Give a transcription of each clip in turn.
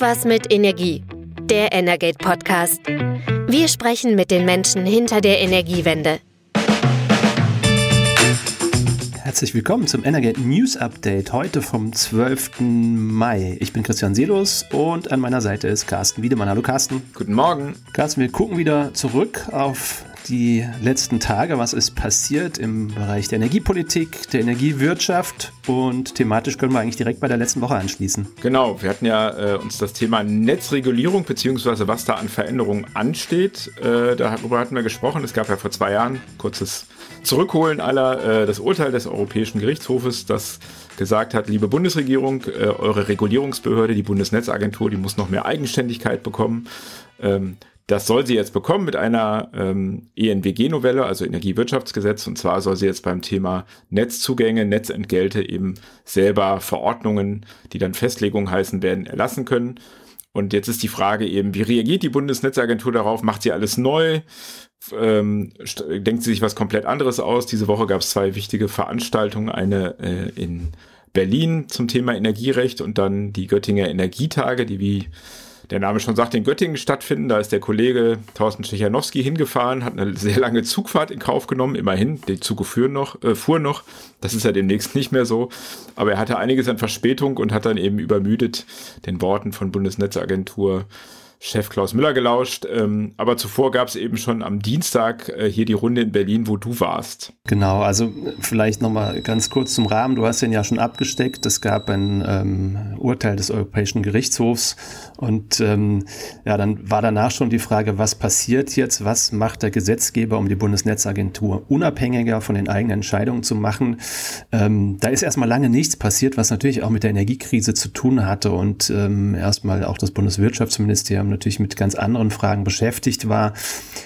Irgendwas mit Energie. Der Energate Podcast. Wir sprechen mit den Menschen hinter der Energiewende. Herzlich willkommen zum Energate News Update heute vom 12. Mai. Ich bin Christian Selos und an meiner Seite ist Carsten Wiedemann. Hallo Carsten. Guten Morgen. Carsten, wir gucken wieder zurück auf die letzten Tage, was ist passiert im Bereich der Energiepolitik, der Energiewirtschaft und thematisch können wir eigentlich direkt bei der letzten Woche anschließen. Genau, wir hatten ja äh, uns das Thema Netzregulierung beziehungsweise was da an Veränderungen ansteht, äh, darüber hatten wir gesprochen. Es gab ja vor zwei Jahren kurzes Zurückholen aller äh, das Urteil des Europäischen Gerichtshofes, das gesagt hat, liebe Bundesregierung, äh, eure Regulierungsbehörde, die Bundesnetzagentur, die muss noch mehr Eigenständigkeit bekommen. Ähm, das soll sie jetzt bekommen mit einer ähm, ENWG-Novelle, also Energiewirtschaftsgesetz. Und zwar soll sie jetzt beim Thema Netzzugänge, Netzentgelte eben selber Verordnungen, die dann Festlegungen heißen werden, erlassen können. Und jetzt ist die Frage eben, wie reagiert die Bundesnetzagentur darauf? Macht sie alles neu? Ähm, denkt sie sich was komplett anderes aus? Diese Woche gab es zwei wichtige Veranstaltungen, eine äh, in Berlin zum Thema Energierecht und dann die Göttinger Energietage, die wie der Name schon sagt, in Göttingen stattfinden. Da ist der Kollege Thorsten Stechanowski hingefahren, hat eine sehr lange Zugfahrt in Kauf genommen. Immerhin, die Züge fuhren noch, äh, fuhr noch. Das ist ja demnächst nicht mehr so. Aber er hatte einiges an Verspätung und hat dann eben übermüdet den Worten von Bundesnetzagentur Chef Klaus Müller gelauscht. Ähm, aber zuvor gab es eben schon am Dienstag äh, hier die Runde in Berlin, wo du warst. Genau, also vielleicht nochmal ganz kurz zum Rahmen. Du hast den ja schon abgesteckt. Es gab ein ähm, Urteil des Europäischen Gerichtshofs und ähm, ja, dann war danach schon die Frage, was passiert jetzt? Was macht der Gesetzgeber, um die Bundesnetzagentur unabhängiger von den eigenen Entscheidungen zu machen? Ähm, da ist erstmal lange nichts passiert, was natürlich auch mit der Energiekrise zu tun hatte und ähm, erstmal auch das Bundeswirtschaftsministerium natürlich mit ganz anderen Fragen beschäftigt war.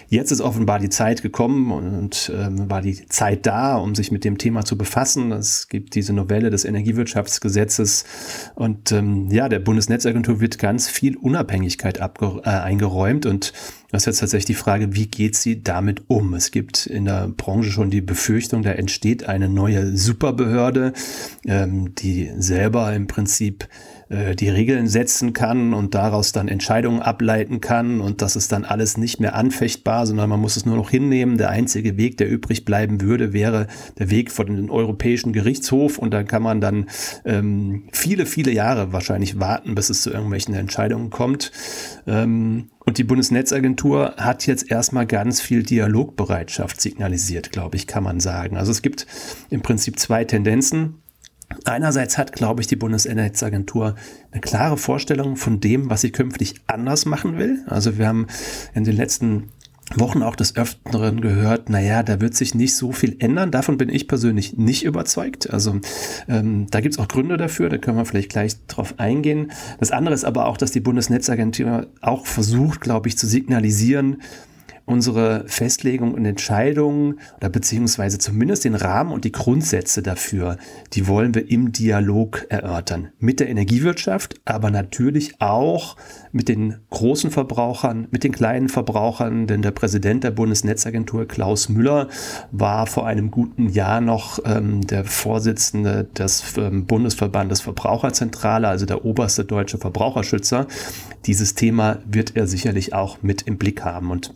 Jetzt ist offenbar die Zeit gekommen und ähm, war die Zeit da, um sich mit dem Thema zu befassen. Es gibt diese Novelle des Energiewirtschaftsgesetzes und ähm, ja, der Bundesnetzagentur wird ganz viel Unabhängigkeit äh, eingeräumt und das ist jetzt tatsächlich die Frage, wie geht sie damit um? Es gibt in der Branche schon die Befürchtung, da entsteht eine neue Superbehörde, ähm, die selber im Prinzip äh, die Regeln setzen kann und daraus dann Entscheidungen ableiten kann und das ist dann alles nicht mehr anfechtbar, sondern man muss es nur noch hinnehmen. Der einzige Weg, der übrig bleiben würde, wäre der Weg vor den Europäischen Gerichtshof und da kann man dann ähm, viele, viele Jahre wahrscheinlich warten, bis es zu irgendwelchen Entscheidungen kommt. Ähm, und die Bundesnetzagentur hat jetzt erstmal ganz viel Dialogbereitschaft signalisiert, glaube ich, kann man sagen. Also es gibt im Prinzip zwei Tendenzen. Einerseits hat, glaube ich, die Bundesnetzagentur eine klare Vorstellung von dem, was sie künftig anders machen will. Also wir haben in den letzten Wochen auch des Öfteren gehört, naja, da wird sich nicht so viel ändern. Davon bin ich persönlich nicht überzeugt. Also ähm, da gibt es auch Gründe dafür, da können wir vielleicht gleich drauf eingehen. Das andere ist aber auch, dass die Bundesnetzagentur auch versucht, glaube ich, zu signalisieren, unsere Festlegung und Entscheidungen oder beziehungsweise zumindest den Rahmen und die Grundsätze dafür, die wollen wir im Dialog erörtern. Mit der Energiewirtschaft, aber natürlich auch mit den großen Verbrauchern, mit den kleinen Verbrauchern, denn der Präsident der Bundesnetzagentur, Klaus Müller, war vor einem guten Jahr noch ähm, der Vorsitzende des ähm, Bundesverbandes Verbraucherzentrale, also der oberste deutsche Verbraucherschützer. Dieses Thema wird er sicherlich auch mit im Blick haben. Und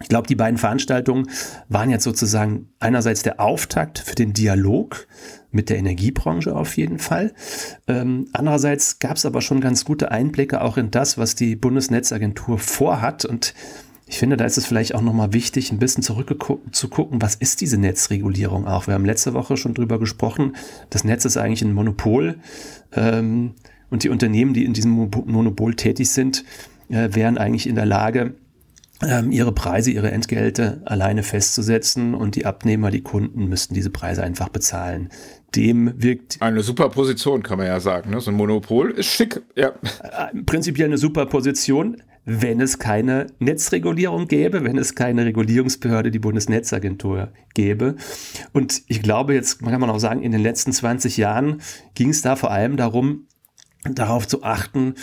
ich glaube, die beiden Veranstaltungen waren jetzt sozusagen einerseits der Auftakt für den Dialog mit der Energiebranche auf jeden Fall. Ähm, andererseits gab es aber schon ganz gute Einblicke auch in das, was die Bundesnetzagentur vorhat. Und ich finde, da ist es vielleicht auch nochmal wichtig, ein bisschen zurückzugucken, gucken, was ist diese Netzregulierung auch. Wir haben letzte Woche schon drüber gesprochen. Das Netz ist eigentlich ein Monopol. Ähm, und die Unternehmen, die in diesem Monopol tätig sind, äh, wären eigentlich in der Lage, ihre Preise, ihre Entgelte alleine festzusetzen und die Abnehmer, die Kunden müssten diese Preise einfach bezahlen. Dem wirkt eine super Position, kann man ja sagen. Ne? So ein Monopol ist schick, ja. Äh, prinzipiell eine super Position, wenn es keine Netzregulierung gäbe, wenn es keine Regulierungsbehörde, die Bundesnetzagentur gäbe. Und ich glaube, jetzt kann man auch sagen, in den letzten 20 Jahren ging es da vor allem darum, darauf zu achten,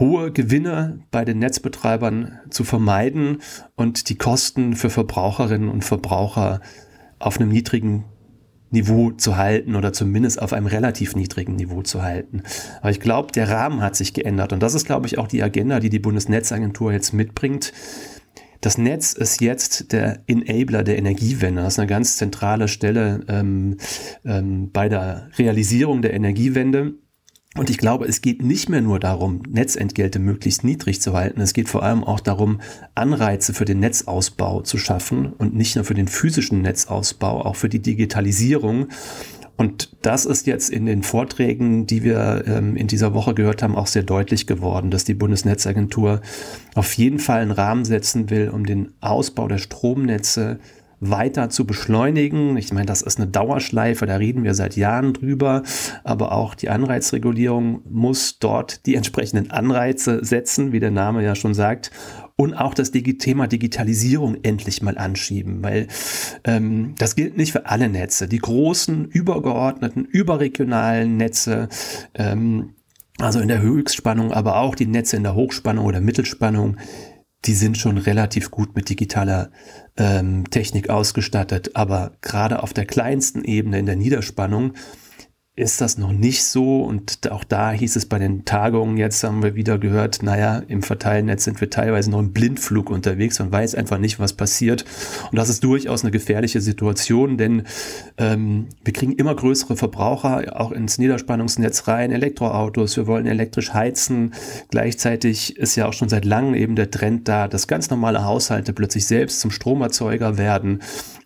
hohe Gewinne bei den Netzbetreibern zu vermeiden und die Kosten für Verbraucherinnen und Verbraucher auf einem niedrigen Niveau zu halten oder zumindest auf einem relativ niedrigen Niveau zu halten. Aber ich glaube, der Rahmen hat sich geändert und das ist, glaube ich, auch die Agenda, die die Bundesnetzagentur jetzt mitbringt. Das Netz ist jetzt der Enabler der Energiewende. Das ist eine ganz zentrale Stelle ähm, ähm, bei der Realisierung der Energiewende. Und ich glaube, es geht nicht mehr nur darum, Netzentgelte möglichst niedrig zu halten. Es geht vor allem auch darum, Anreize für den Netzausbau zu schaffen und nicht nur für den physischen Netzausbau, auch für die Digitalisierung. Und das ist jetzt in den Vorträgen, die wir ähm, in dieser Woche gehört haben, auch sehr deutlich geworden, dass die Bundesnetzagentur auf jeden Fall einen Rahmen setzen will, um den Ausbau der Stromnetze weiter zu beschleunigen. Ich meine, das ist eine Dauerschleife, da reden wir seit Jahren drüber, aber auch die Anreizregulierung muss dort die entsprechenden Anreize setzen, wie der Name ja schon sagt, und auch das Thema Digitalisierung endlich mal anschieben, weil ähm, das gilt nicht für alle Netze. Die großen, übergeordneten, überregionalen Netze, ähm, also in der Höchstspannung, aber auch die Netze in der Hochspannung oder Mittelspannung, die sind schon relativ gut mit digitaler ähm, Technik ausgestattet. Aber gerade auf der kleinsten Ebene in der Niederspannung ist das noch nicht so. Und auch da hieß es bei den Tagungen, jetzt haben wir wieder gehört, naja, im Verteilnetz sind wir teilweise noch im Blindflug unterwegs und weiß einfach nicht, was passiert. Und das ist durchaus eine gefährliche Situation, denn ähm, wir kriegen immer größere Verbraucher auch ins Niederspannungsnetz rein, Elektroautos, wir wollen elektrisch heizen. Gleichzeitig ist ja auch schon seit langem eben der Trend da, dass ganz normale Haushalte plötzlich selbst zum Stromerzeuger werden.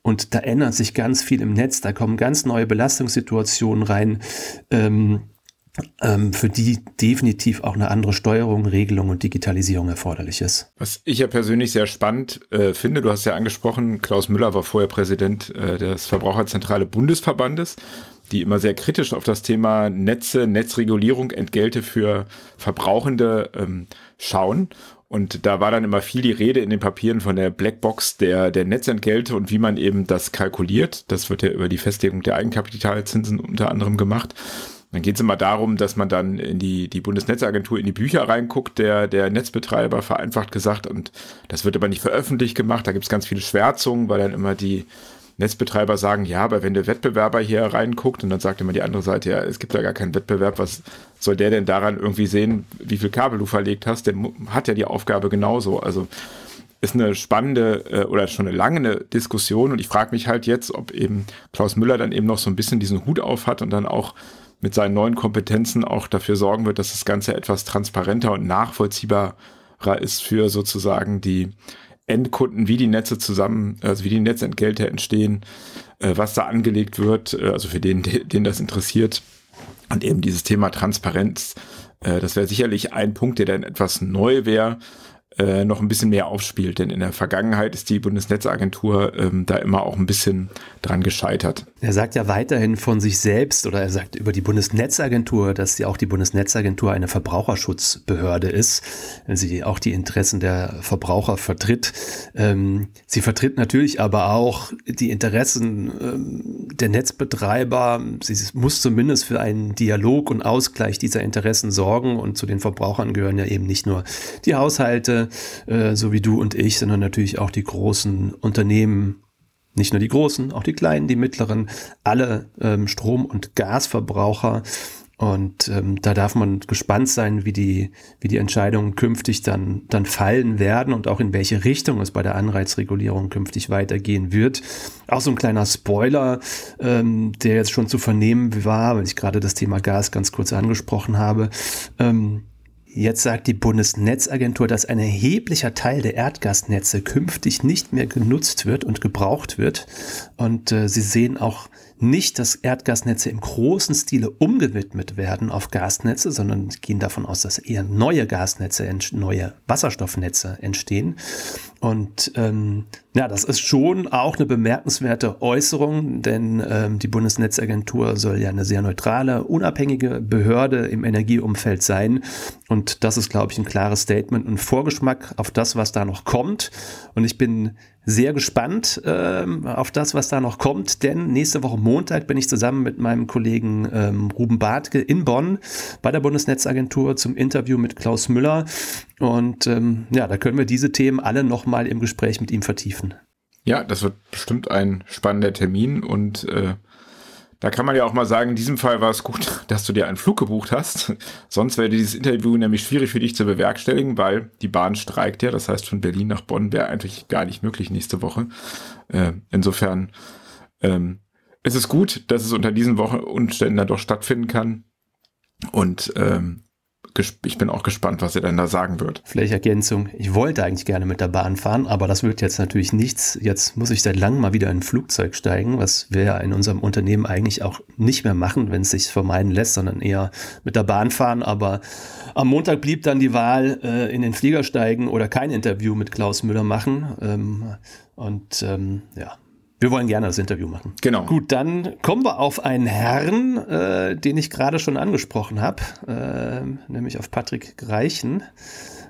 Und da ändert sich ganz viel im Netz, da kommen ganz neue Belastungssituationen rein, ähm, ähm, für die definitiv auch eine andere Steuerung, Regelung und Digitalisierung erforderlich ist. Was ich ja persönlich sehr spannend äh, finde, du hast ja angesprochen, Klaus Müller war vorher Präsident äh, des Verbraucherzentrale Bundesverbandes die immer sehr kritisch auf das Thema Netze, Netzregulierung, Entgelte für Verbrauchende ähm, schauen. Und da war dann immer viel die Rede in den Papieren von der Blackbox der, der Netzentgelte und wie man eben das kalkuliert. Das wird ja über die Festlegung der Eigenkapitalzinsen unter anderem gemacht. Dann geht es immer darum, dass man dann in die, die Bundesnetzagentur in die Bücher reinguckt, der, der Netzbetreiber, vereinfacht gesagt. Und das wird aber nicht veröffentlicht gemacht. Da gibt es ganz viele Schwärzungen, weil dann immer die Netzbetreiber sagen, ja, aber wenn der Wettbewerber hier reinguckt und dann sagt immer die andere Seite, ja, es gibt da gar keinen Wettbewerb, was soll der denn daran irgendwie sehen, wie viel Kabel du verlegt hast? Der hat ja die Aufgabe genauso. Also ist eine spannende äh, oder schon eine lange Diskussion und ich frage mich halt jetzt, ob eben Klaus Müller dann eben noch so ein bisschen diesen Hut auf hat und dann auch mit seinen neuen Kompetenzen auch dafür sorgen wird, dass das Ganze etwas transparenter und nachvollziehbarer ist für sozusagen die Endkunden, wie die Netze zusammen, also wie die Netzentgelte entstehen, äh, was da angelegt wird, äh, also für den, den das interessiert. Und eben dieses Thema Transparenz, äh, das wäre sicherlich ein Punkt, der dann etwas neu wäre noch ein bisschen mehr aufspielt. Denn in der Vergangenheit ist die Bundesnetzagentur ähm, da immer auch ein bisschen dran gescheitert. Er sagt ja weiterhin von sich selbst oder er sagt über die Bundesnetzagentur, dass ja auch die Bundesnetzagentur eine Verbraucherschutzbehörde ist, wenn sie auch die Interessen der Verbraucher vertritt. Ähm, sie vertritt natürlich aber auch die Interessen ähm, der Netzbetreiber. Sie muss zumindest für einen Dialog und Ausgleich dieser Interessen sorgen und zu den Verbrauchern gehören ja eben nicht nur die Haushalte, äh, so wie du und ich, sondern natürlich auch die großen Unternehmen, nicht nur die großen, auch die kleinen, die mittleren, alle ähm, Strom- und Gasverbraucher. Und ähm, da darf man gespannt sein, wie die, wie die Entscheidungen künftig dann, dann fallen werden und auch in welche Richtung es bei der Anreizregulierung künftig weitergehen wird. Auch so ein kleiner Spoiler, ähm, der jetzt schon zu vernehmen war, weil ich gerade das Thema Gas ganz kurz angesprochen habe. Ähm, Jetzt sagt die Bundesnetzagentur, dass ein erheblicher Teil der Erdgasnetze künftig nicht mehr genutzt wird und gebraucht wird. Und äh, sie sehen auch nicht, dass Erdgasnetze im großen Stile umgewidmet werden auf Gasnetze, sondern gehen davon aus, dass eher neue Gasnetze, neue Wasserstoffnetze entstehen. Und ähm, ja, das ist schon auch eine bemerkenswerte Äußerung, denn ähm, die Bundesnetzagentur soll ja eine sehr neutrale, unabhängige Behörde im Energieumfeld sein. Und das ist, glaube ich, ein klares Statement und Vorgeschmack auf das, was da noch kommt. Und ich bin sehr gespannt ähm, auf das, was da noch kommt, denn nächste Woche Montag bin ich zusammen mit meinem Kollegen ähm, Ruben Bartke in Bonn bei der Bundesnetzagentur zum Interview mit Klaus Müller. Und ähm, ja, da können wir diese Themen alle nochmal im Gespräch mit ihm vertiefen. Ja, das wird bestimmt ein spannender Termin und äh, Da kann man ja auch mal sagen, in diesem Fall war es gut, dass du dir einen Flug gebucht hast. Sonst wäre dieses Interview nämlich schwierig für dich zu bewerkstelligen, weil die Bahn streikt ja. Das heißt, von Berlin nach Bonn wäre eigentlich gar nicht möglich nächste Woche. Äh, insofern ähm, ist es gut, dass es unter diesen Wochenumständen dann doch stattfinden kann. Und ähm, ich bin auch gespannt, was er dann da sagen wird. Vielleicht Ergänzung. Ich wollte eigentlich gerne mit der Bahn fahren, aber das wird jetzt natürlich nichts. Jetzt muss ich seit langem mal wieder in ein Flugzeug steigen, was wir ja in unserem Unternehmen eigentlich auch nicht mehr machen, wenn es sich vermeiden lässt, sondern eher mit der Bahn fahren. Aber am Montag blieb dann die Wahl, äh, in den Flieger steigen oder kein Interview mit Klaus Müller machen. Ähm, und ähm, ja, wir wollen gerne das Interview machen. Genau. Gut, dann kommen wir auf einen Herrn, äh, den ich gerade schon angesprochen habe, äh, nämlich auf Patrick Greichen.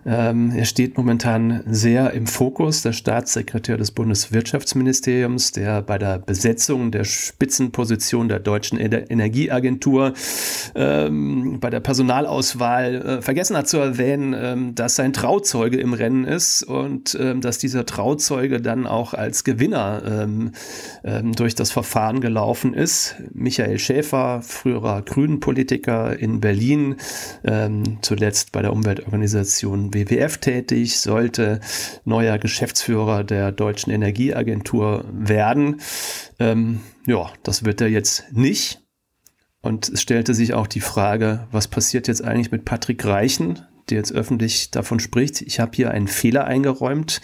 Ähm, er steht momentan sehr im Fokus, der Staatssekretär des Bundeswirtschaftsministeriums, der bei der Besetzung der Spitzenposition der deutschen Energieagentur ähm, bei der Personalauswahl äh, vergessen hat zu erwähnen, ähm, dass sein Trauzeuge im Rennen ist und ähm, dass dieser Trauzeuge dann auch als Gewinner ähm, ähm, durch das Verfahren gelaufen ist. Michael Schäfer, früherer Grünen-Politiker in Berlin, zuletzt bei der Umweltorganisation WWF tätig, sollte neuer Geschäftsführer der Deutschen Energieagentur werden. Ähm, ja, das wird er jetzt nicht. Und es stellte sich auch die Frage, was passiert jetzt eigentlich mit Patrick Reichen, der jetzt öffentlich davon spricht, ich habe hier einen Fehler eingeräumt.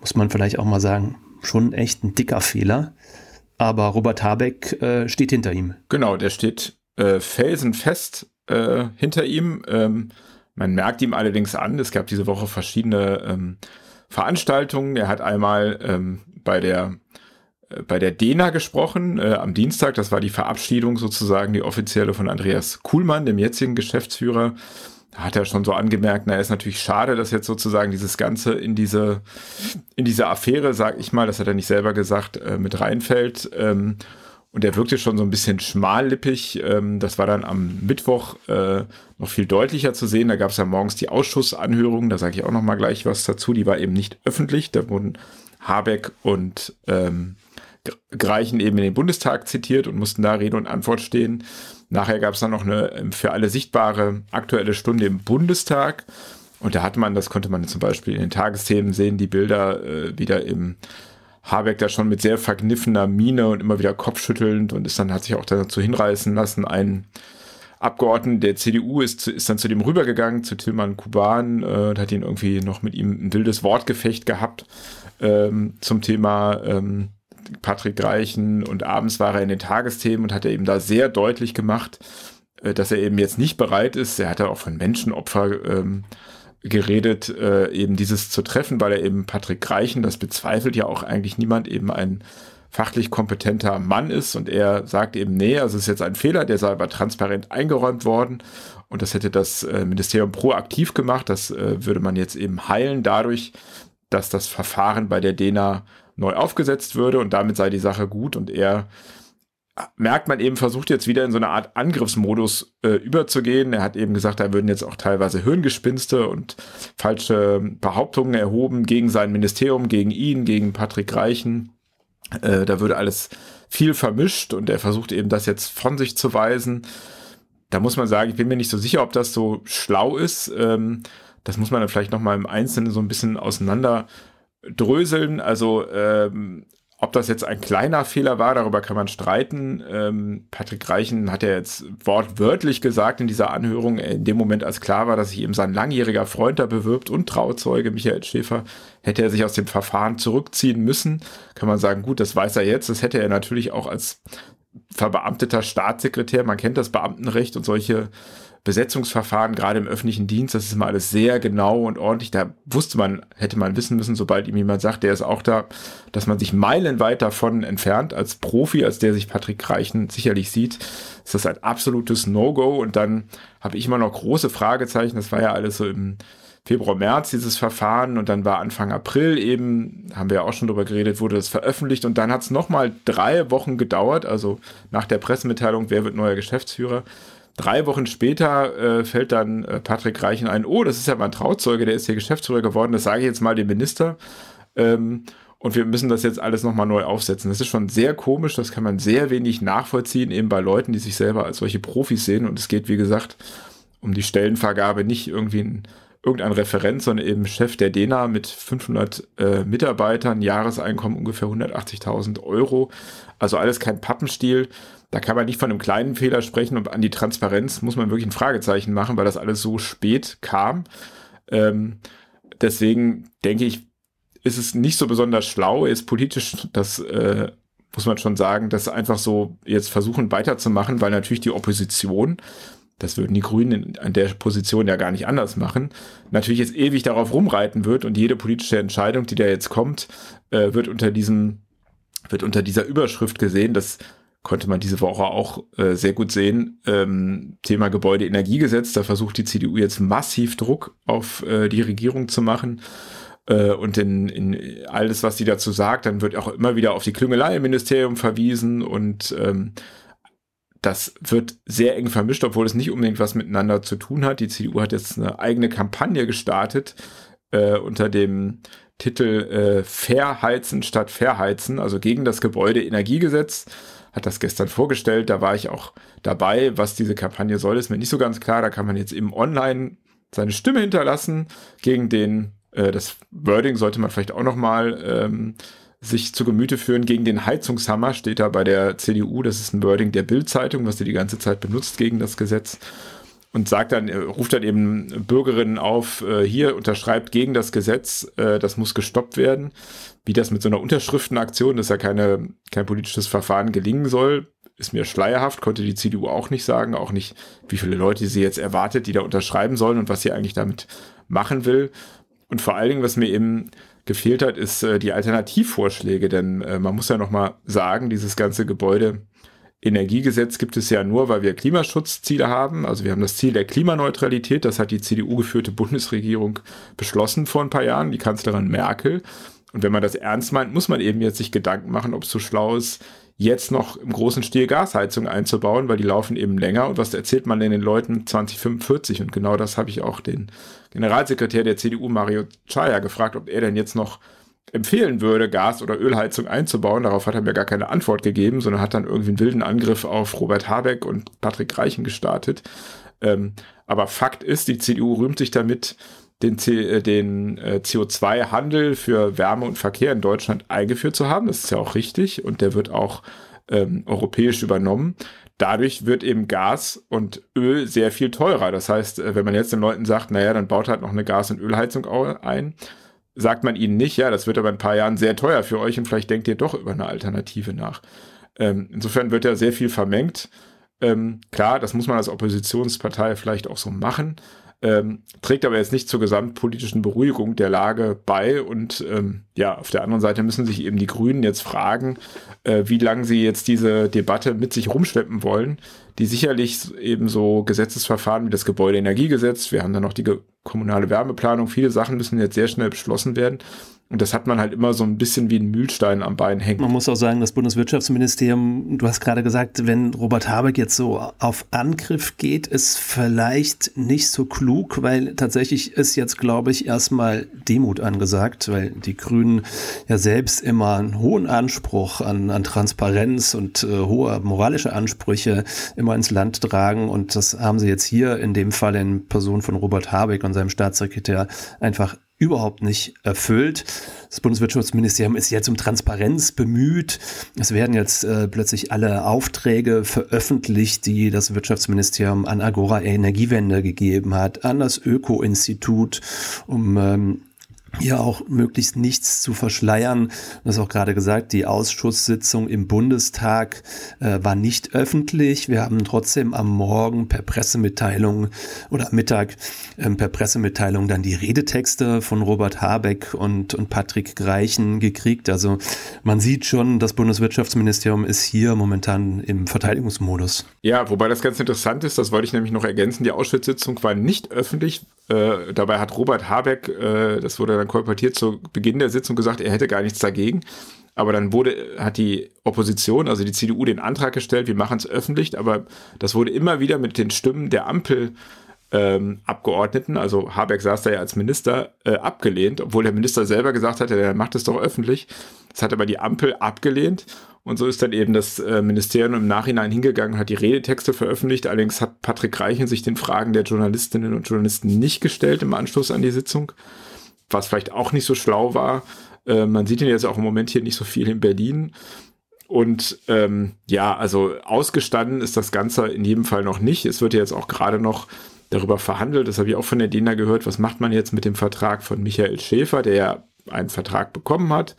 Muss man vielleicht auch mal sagen, schon echt ein dicker Fehler. Aber Robert Habeck äh, steht hinter ihm. Genau, der steht äh, felsenfest äh, hinter ihm. Ähm, man merkt ihm allerdings an, es gab diese Woche verschiedene ähm, Veranstaltungen. Er hat einmal ähm, bei der äh, bei der DENA gesprochen äh, am Dienstag. Das war die Verabschiedung sozusagen, die offizielle von Andreas Kuhlmann, dem jetzigen Geschäftsführer. Da hat er schon so angemerkt, na, ist natürlich schade, dass jetzt sozusagen dieses Ganze in diese, in diese Affäre, sag ich mal, das hat er nicht selber gesagt, äh, mit reinfällt. Ähm, und er wirkte schon so ein bisschen schmallippig. Ähm, das war dann am Mittwoch äh, noch viel deutlicher zu sehen. Da gab es ja morgens die Ausschussanhörung. Da sage ich auch noch mal gleich was dazu. Die war eben nicht öffentlich. Da wurden Habeck und ähm, Greichen eben in den Bundestag zitiert und mussten da Rede und Antwort stehen. Nachher gab es dann noch eine ähm, für alle sichtbare aktuelle Stunde im Bundestag. Und da hat man, das konnte man zum Beispiel in den Tagesthemen sehen, die Bilder äh, wieder im Habeck da schon mit sehr verkniffener Miene und immer wieder kopfschüttelnd und ist dann, hat sich auch dazu hinreißen lassen, ein Abgeordneter der CDU ist, ist dann zu dem rübergegangen, zu Tilman Kuban, äh, und hat ihn irgendwie noch mit ihm ein wildes Wortgefecht gehabt ähm, zum Thema ähm, Patrick Greichen und abends war er in den Tagesthemen und hat er eben da sehr deutlich gemacht, äh, dass er eben jetzt nicht bereit ist, er hat ja auch von Menschenopfer ähm, geredet, äh, eben dieses zu treffen, weil er eben Patrick Greichen, das bezweifelt ja auch eigentlich niemand, eben ein fachlich kompetenter Mann ist. Und er sagt eben, nee, also es ist jetzt ein Fehler, der sei aber transparent eingeräumt worden. Und das hätte das äh, Ministerium proaktiv gemacht, das äh, würde man jetzt eben heilen dadurch, dass das Verfahren bei der DENA neu aufgesetzt würde. Und damit sei die Sache gut. Und er merkt man eben, versucht jetzt wieder in so eine Art Angriffsmodus äh, überzugehen. Er hat eben gesagt, da würden jetzt auch teilweise Hirngespinste und falsche Behauptungen erhoben gegen sein Ministerium, gegen ihn, gegen Patrick Reichen. Äh, da würde alles viel vermischt und er versucht eben das jetzt von sich zu weisen. Da muss man sagen, ich bin mir nicht so sicher, ob das so schlau ist. Ähm, das muss man dann vielleicht nochmal im Einzelnen so ein bisschen auseinander dröseln. Also ähm, ob das jetzt ein kleiner Fehler war, darüber kann man streiten. Ähm, Patrick Reichen hat ja jetzt wortwörtlich gesagt in dieser Anhörung, in dem Moment, als klar war, dass sich eben sein langjähriger Freund da bewirbt und Trauzeuge Michael Schäfer, hätte er sich aus dem Verfahren zurückziehen müssen. Kann man sagen, gut, das weiß er jetzt. Das hätte er natürlich auch als verbeamteter Staatssekretär, man kennt das Beamtenrecht und solche Besetzungsverfahren, gerade im öffentlichen Dienst, das ist immer alles sehr genau und ordentlich. Da wusste man, hätte man wissen müssen, sobald ihm jemand sagt, der ist auch da, dass man sich meilenweit davon entfernt als Profi, als der sich Patrick Reichen sicherlich sieht. Ist das ein absolutes No-Go und dann habe ich immer noch große Fragezeichen. Das war ja alles so im Februar, März dieses Verfahren und dann war Anfang April eben, haben wir ja auch schon drüber geredet, wurde das veröffentlicht und dann hat es nochmal drei Wochen gedauert, also nach der Pressemitteilung, wer wird neuer Geschäftsführer, Drei Wochen später äh, fällt dann äh, Patrick Reichen ein, oh, das ist ja mein Trauzeuge, der ist hier Geschäftsführer geworden, das sage ich jetzt mal dem Minister. Ähm, und wir müssen das jetzt alles nochmal neu aufsetzen. Das ist schon sehr komisch, das kann man sehr wenig nachvollziehen, eben bei Leuten, die sich selber als solche Profis sehen. Und es geht, wie gesagt, um die Stellenvergabe nicht irgendwie ein, irgendein Referent, sondern eben Chef der DENA mit 500 äh, Mitarbeitern, Jahreseinkommen ungefähr 180.000 Euro. Also alles kein Pappenstiel. Da kann man nicht von einem kleinen Fehler sprechen und an die Transparenz muss man wirklich ein Fragezeichen machen, weil das alles so spät kam. Ähm, deswegen denke ich, ist es nicht so besonders schlau, ist politisch, das äh, muss man schon sagen, das einfach so jetzt versuchen weiterzumachen, weil natürlich die Opposition, das würden die Grünen an der Position ja gar nicht anders machen, natürlich jetzt ewig darauf rumreiten wird und jede politische Entscheidung, die da jetzt kommt, äh, wird unter diesem, wird unter dieser Überschrift gesehen, das konnte man diese Woche auch äh, sehr gut sehen. Ähm, Thema Gebäudeenergiegesetz, da versucht die CDU jetzt massiv Druck auf äh, die Regierung zu machen äh, und in, in alles, was sie dazu sagt, dann wird auch immer wieder auf die Klüngelei im Ministerium verwiesen und ähm, das wird sehr eng vermischt, obwohl es nicht unbedingt was miteinander zu tun hat. Die CDU hat jetzt eine eigene Kampagne gestartet äh, unter dem Titel äh, Verheizen statt Verheizen, also gegen das Gebäudeenergiegesetz. Hat das gestern vorgestellt, da war ich auch dabei. Was diese Kampagne soll, ist mir nicht so ganz klar. Da kann man jetzt eben online seine Stimme hinterlassen gegen den äh, das Wording sollte man vielleicht auch noch mal ähm, sich zu Gemüte führen. Gegen den Heizungshammer steht da bei der CDU. Das ist ein Wording der Bildzeitung, was sie die ganze Zeit benutzt gegen das Gesetz. Und sagt dann, äh, ruft dann eben Bürgerinnen auf, äh, hier unterschreibt gegen das Gesetz, äh, das muss gestoppt werden. Wie das mit so einer Unterschriftenaktion, das ist ja keine, kein politisches Verfahren gelingen soll, ist mir schleierhaft, konnte die CDU auch nicht sagen, auch nicht, wie viele Leute sie jetzt erwartet, die da unterschreiben sollen und was sie eigentlich damit machen will. Und vor allen Dingen, was mir eben gefehlt hat, ist die Alternativvorschläge, denn man muss ja noch mal sagen, dieses ganze Gebäude Energiegesetz gibt es ja nur, weil wir Klimaschutzziele haben. Also wir haben das Ziel der Klimaneutralität, das hat die CDU geführte Bundesregierung beschlossen vor ein paar Jahren, die Kanzlerin Merkel. Und wenn man das ernst meint, muss man eben jetzt sich Gedanken machen, ob es so schlau ist, jetzt noch im großen Stil Gasheizung einzubauen, weil die laufen eben länger. Und was erzählt man denn den Leuten 2045? Und genau das habe ich auch den Generalsekretär der CDU, Mario Chaya, gefragt, ob er denn jetzt noch empfehlen würde, Gas- oder Ölheizung einzubauen. Darauf hat er mir gar keine Antwort gegeben, sondern hat dann irgendwie einen wilden Angriff auf Robert Habeck und Patrick Reichen gestartet. Ähm, aber Fakt ist, die CDU rühmt sich damit, den, äh, den äh, CO2-Handel für Wärme und Verkehr in Deutschland eingeführt zu haben. Das ist ja auch richtig und der wird auch ähm, europäisch übernommen. Dadurch wird eben Gas und Öl sehr viel teurer. Das heißt, äh, wenn man jetzt den Leuten sagt, naja, dann baut halt noch eine Gas- und Ölheizung ein, sagt man ihnen nicht, ja, das wird aber in ein paar Jahren sehr teuer für euch und vielleicht denkt ihr doch über eine Alternative nach. Ähm, insofern wird ja sehr viel vermengt. Ähm, klar, das muss man als Oppositionspartei vielleicht auch so machen ähm, trägt aber jetzt nicht zur gesamtpolitischen Beruhigung der Lage bei. Und ähm, ja, auf der anderen Seite müssen sich eben die Grünen jetzt fragen, äh, wie lange sie jetzt diese Debatte mit sich rumschleppen wollen, die sicherlich eben so Gesetzesverfahren wie das Gebäudeenergiegesetz, wir haben dann noch die kommunale Wärmeplanung, viele Sachen müssen jetzt sehr schnell beschlossen werden. Und das hat man halt immer so ein bisschen wie ein Mühlstein am Bein hängen. Man muss auch sagen, das Bundeswirtschaftsministerium, du hast gerade gesagt, wenn Robert Habeck jetzt so auf Angriff geht, ist vielleicht nicht so klug, weil tatsächlich ist jetzt, glaube ich, erstmal Demut angesagt, weil die Grünen ja selbst immer einen hohen Anspruch an, an Transparenz und äh, hohe moralische Ansprüche immer ins Land tragen. Und das haben sie jetzt hier in dem Fall in Person von Robert Habeck und seinem Staatssekretär einfach überhaupt nicht erfüllt. Das Bundeswirtschaftsministerium ist jetzt um Transparenz bemüht. Es werden jetzt äh, plötzlich alle Aufträge veröffentlicht, die das Wirtschaftsministerium an Agora Energiewende gegeben hat, an das Öko-Institut, um ähm, hier auch möglichst nichts zu verschleiern. Du hast auch gerade gesagt, die Ausschusssitzung im Bundestag äh, war nicht öffentlich. Wir haben trotzdem am Morgen per Pressemitteilung oder Mittag ähm, per Pressemitteilung dann die Redetexte von Robert Habeck und, und Patrick Greichen gekriegt. Also man sieht schon, das Bundeswirtschaftsministerium ist hier momentan im Verteidigungsmodus. Ja, wobei das ganz interessant ist, das wollte ich nämlich noch ergänzen, die Ausschusssitzung war nicht öffentlich. Äh, dabei hat Robert Habeck, äh, das wurde dann kolportiert zu Beginn der Sitzung gesagt, er hätte gar nichts dagegen. Aber dann wurde, hat die Opposition, also die CDU, den Antrag gestellt, wir machen es öffentlich, aber das wurde immer wieder mit den Stimmen der Ampel ähm, Abgeordneten, also Habeck saß da ja als Minister, äh, abgelehnt, obwohl der Minister selber gesagt hatte, der macht es doch öffentlich. Das hat aber die Ampel abgelehnt und so ist dann eben das äh, Ministerium im Nachhinein hingegangen, hat die Redetexte veröffentlicht. Allerdings hat Patrick Reichen sich den Fragen der Journalistinnen und Journalisten nicht gestellt im Anschluss an die Sitzung, was vielleicht auch nicht so schlau war. Äh, man sieht ihn jetzt auch im Moment hier nicht so viel in Berlin. Und ähm, ja, also ausgestanden ist das Ganze in jedem Fall noch nicht. Es wird ja jetzt auch gerade noch darüber verhandelt. Das habe ich auch von der DENA gehört. Was macht man jetzt mit dem Vertrag von Michael Schäfer, der ja einen Vertrag bekommen hat?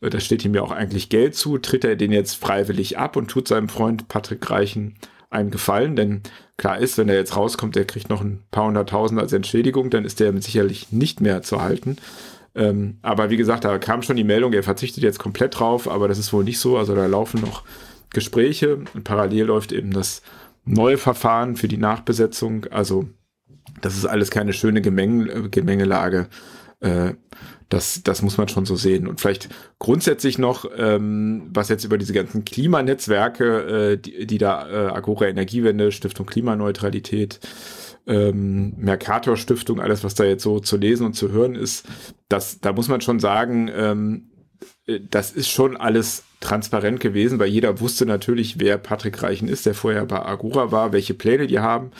Äh, da steht ihm ja auch eigentlich Geld zu. Tritt er den jetzt freiwillig ab und tut seinem Freund Patrick Reichen einen Gefallen? Denn klar ist, wenn er jetzt rauskommt, er kriegt noch ein paar hunderttausend als Entschädigung, dann ist der sicherlich nicht mehr zu halten. Ähm, aber wie gesagt, da kam schon die Meldung, er verzichtet jetzt komplett drauf, aber das ist wohl nicht so. Also da laufen noch Gespräche und parallel läuft eben das neue Verfahren für die Nachbesetzung. Also das ist alles keine schöne Gemeng Gemengelage. Äh, das, das muss man schon so sehen. Und vielleicht grundsätzlich noch, ähm, was jetzt über diese ganzen Klimanetzwerke, äh, die, die da äh, Agora Energiewende, Stiftung Klimaneutralität, ähm, Mercator Stiftung, alles, was da jetzt so zu lesen und zu hören ist, das, da muss man schon sagen, ähm, äh, das ist schon alles transparent gewesen, weil jeder wusste natürlich, wer Patrick Reichen ist, der vorher bei Agora war, welche Pläne die haben.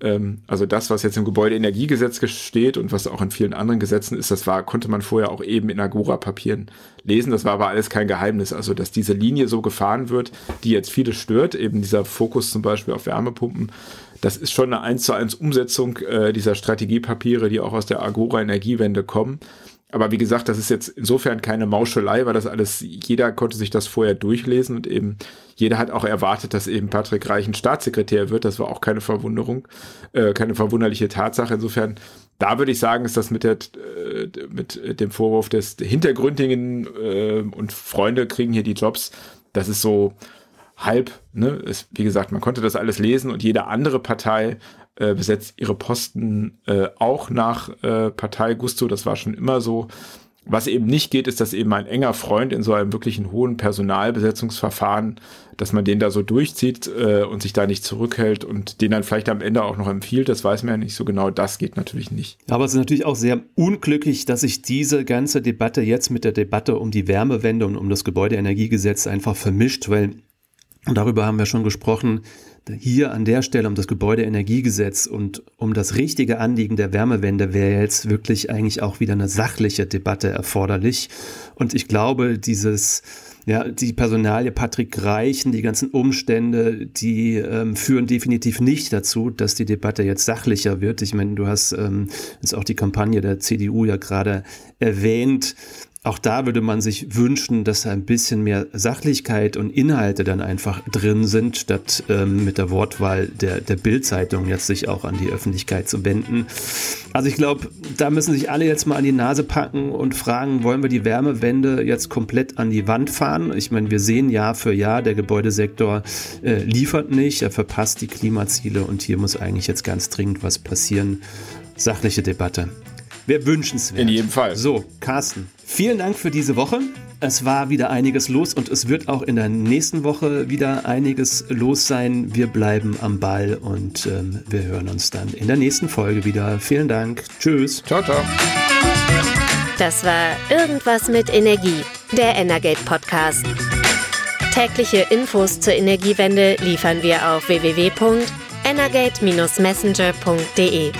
Ähm, also das, was jetzt im Gebäudeenergiegesetz steht und was auch in vielen anderen Gesetzen ist, das war, konnte man vorher auch eben in Agora-Papieren lesen. Das war aber alles kein Geheimnis. Also, dass diese Linie so gefahren wird, die jetzt viele stört, eben dieser Fokus zum Beispiel auf Wärmepumpen, das ist schon eine 1 zu 1 Umsetzung äh, dieser Strategiepapiere, die auch aus der Agora Energiewende kommen. Aber wie gesagt, das ist jetzt insofern keine Mauschelei, weil das alles, jeder konnte sich das vorher durchlesen und eben jeder hat auch erwartet, dass eben Patrick Reichen Staatssekretär wird. Das war auch keine Verwunderung, äh, keine verwunderliche Tatsache. Insofern, da würde ich sagen, ist das mit, der, äh, mit dem Vorwurf des hintergründigen äh, und Freunde kriegen hier die Jobs, das ist so, halb, ne, es, wie gesagt, man konnte das alles lesen und jede andere Partei äh, besetzt ihre Posten äh, auch nach äh, Partei-Gusto, das war schon immer so. Was eben nicht geht, ist, dass eben ein enger Freund in so einem wirklichen hohen Personalbesetzungsverfahren, dass man den da so durchzieht äh, und sich da nicht zurückhält und den dann vielleicht am Ende auch noch empfiehlt, das weiß man ja nicht so genau. Das geht natürlich nicht. Aber es ist natürlich auch sehr unglücklich, dass sich diese ganze Debatte jetzt mit der Debatte um die Wärmewende und um das Gebäudeenergiegesetz einfach vermischt, weil und darüber haben wir schon gesprochen, hier an der Stelle um das Gebäudeenergiegesetz und um das richtige Anliegen der Wärmewende wäre jetzt wirklich eigentlich auch wieder eine sachliche Debatte erforderlich. Und ich glaube, dieses, ja, die Personalie Patrick Reichen, die ganzen Umstände, die ähm, führen definitiv nicht dazu, dass die Debatte jetzt sachlicher wird. Ich meine, du hast ähm, jetzt auch die Kampagne der CDU ja gerade erwähnt auch da würde man sich wünschen, dass ein bisschen mehr Sachlichkeit und Inhalte dann einfach drin sind, statt ähm, mit der Wortwahl der, der Bildzeitung jetzt sich auch an die Öffentlichkeit zu wenden. Also ich glaube, da müssen sich alle jetzt mal an die Nase packen und fragen, wollen wir die Wärmewende jetzt komplett an die Wand fahren? Ich meine, wir sehen Jahr für Jahr, der Gebäudesektor äh, liefert nicht, er verpasst die Klimaziele und hier muss eigentlich jetzt ganz dringend was passieren. Sachliche Debatte. Wäre wünschenswert. In jedem Fall. So, Carsten, vielen Dank für diese Woche. Es war wieder einiges los und es wird auch in der nächsten Woche wieder einiges los sein. Wir bleiben am Ball und ähm, wir hören uns dann in der nächsten Folge wieder. Vielen Dank. Tschüss. Ciao, ciao. Das war Irgendwas mit Energie, der Energate Podcast. Tägliche Infos zur Energiewende liefern wir auf www.energate-messenger.de.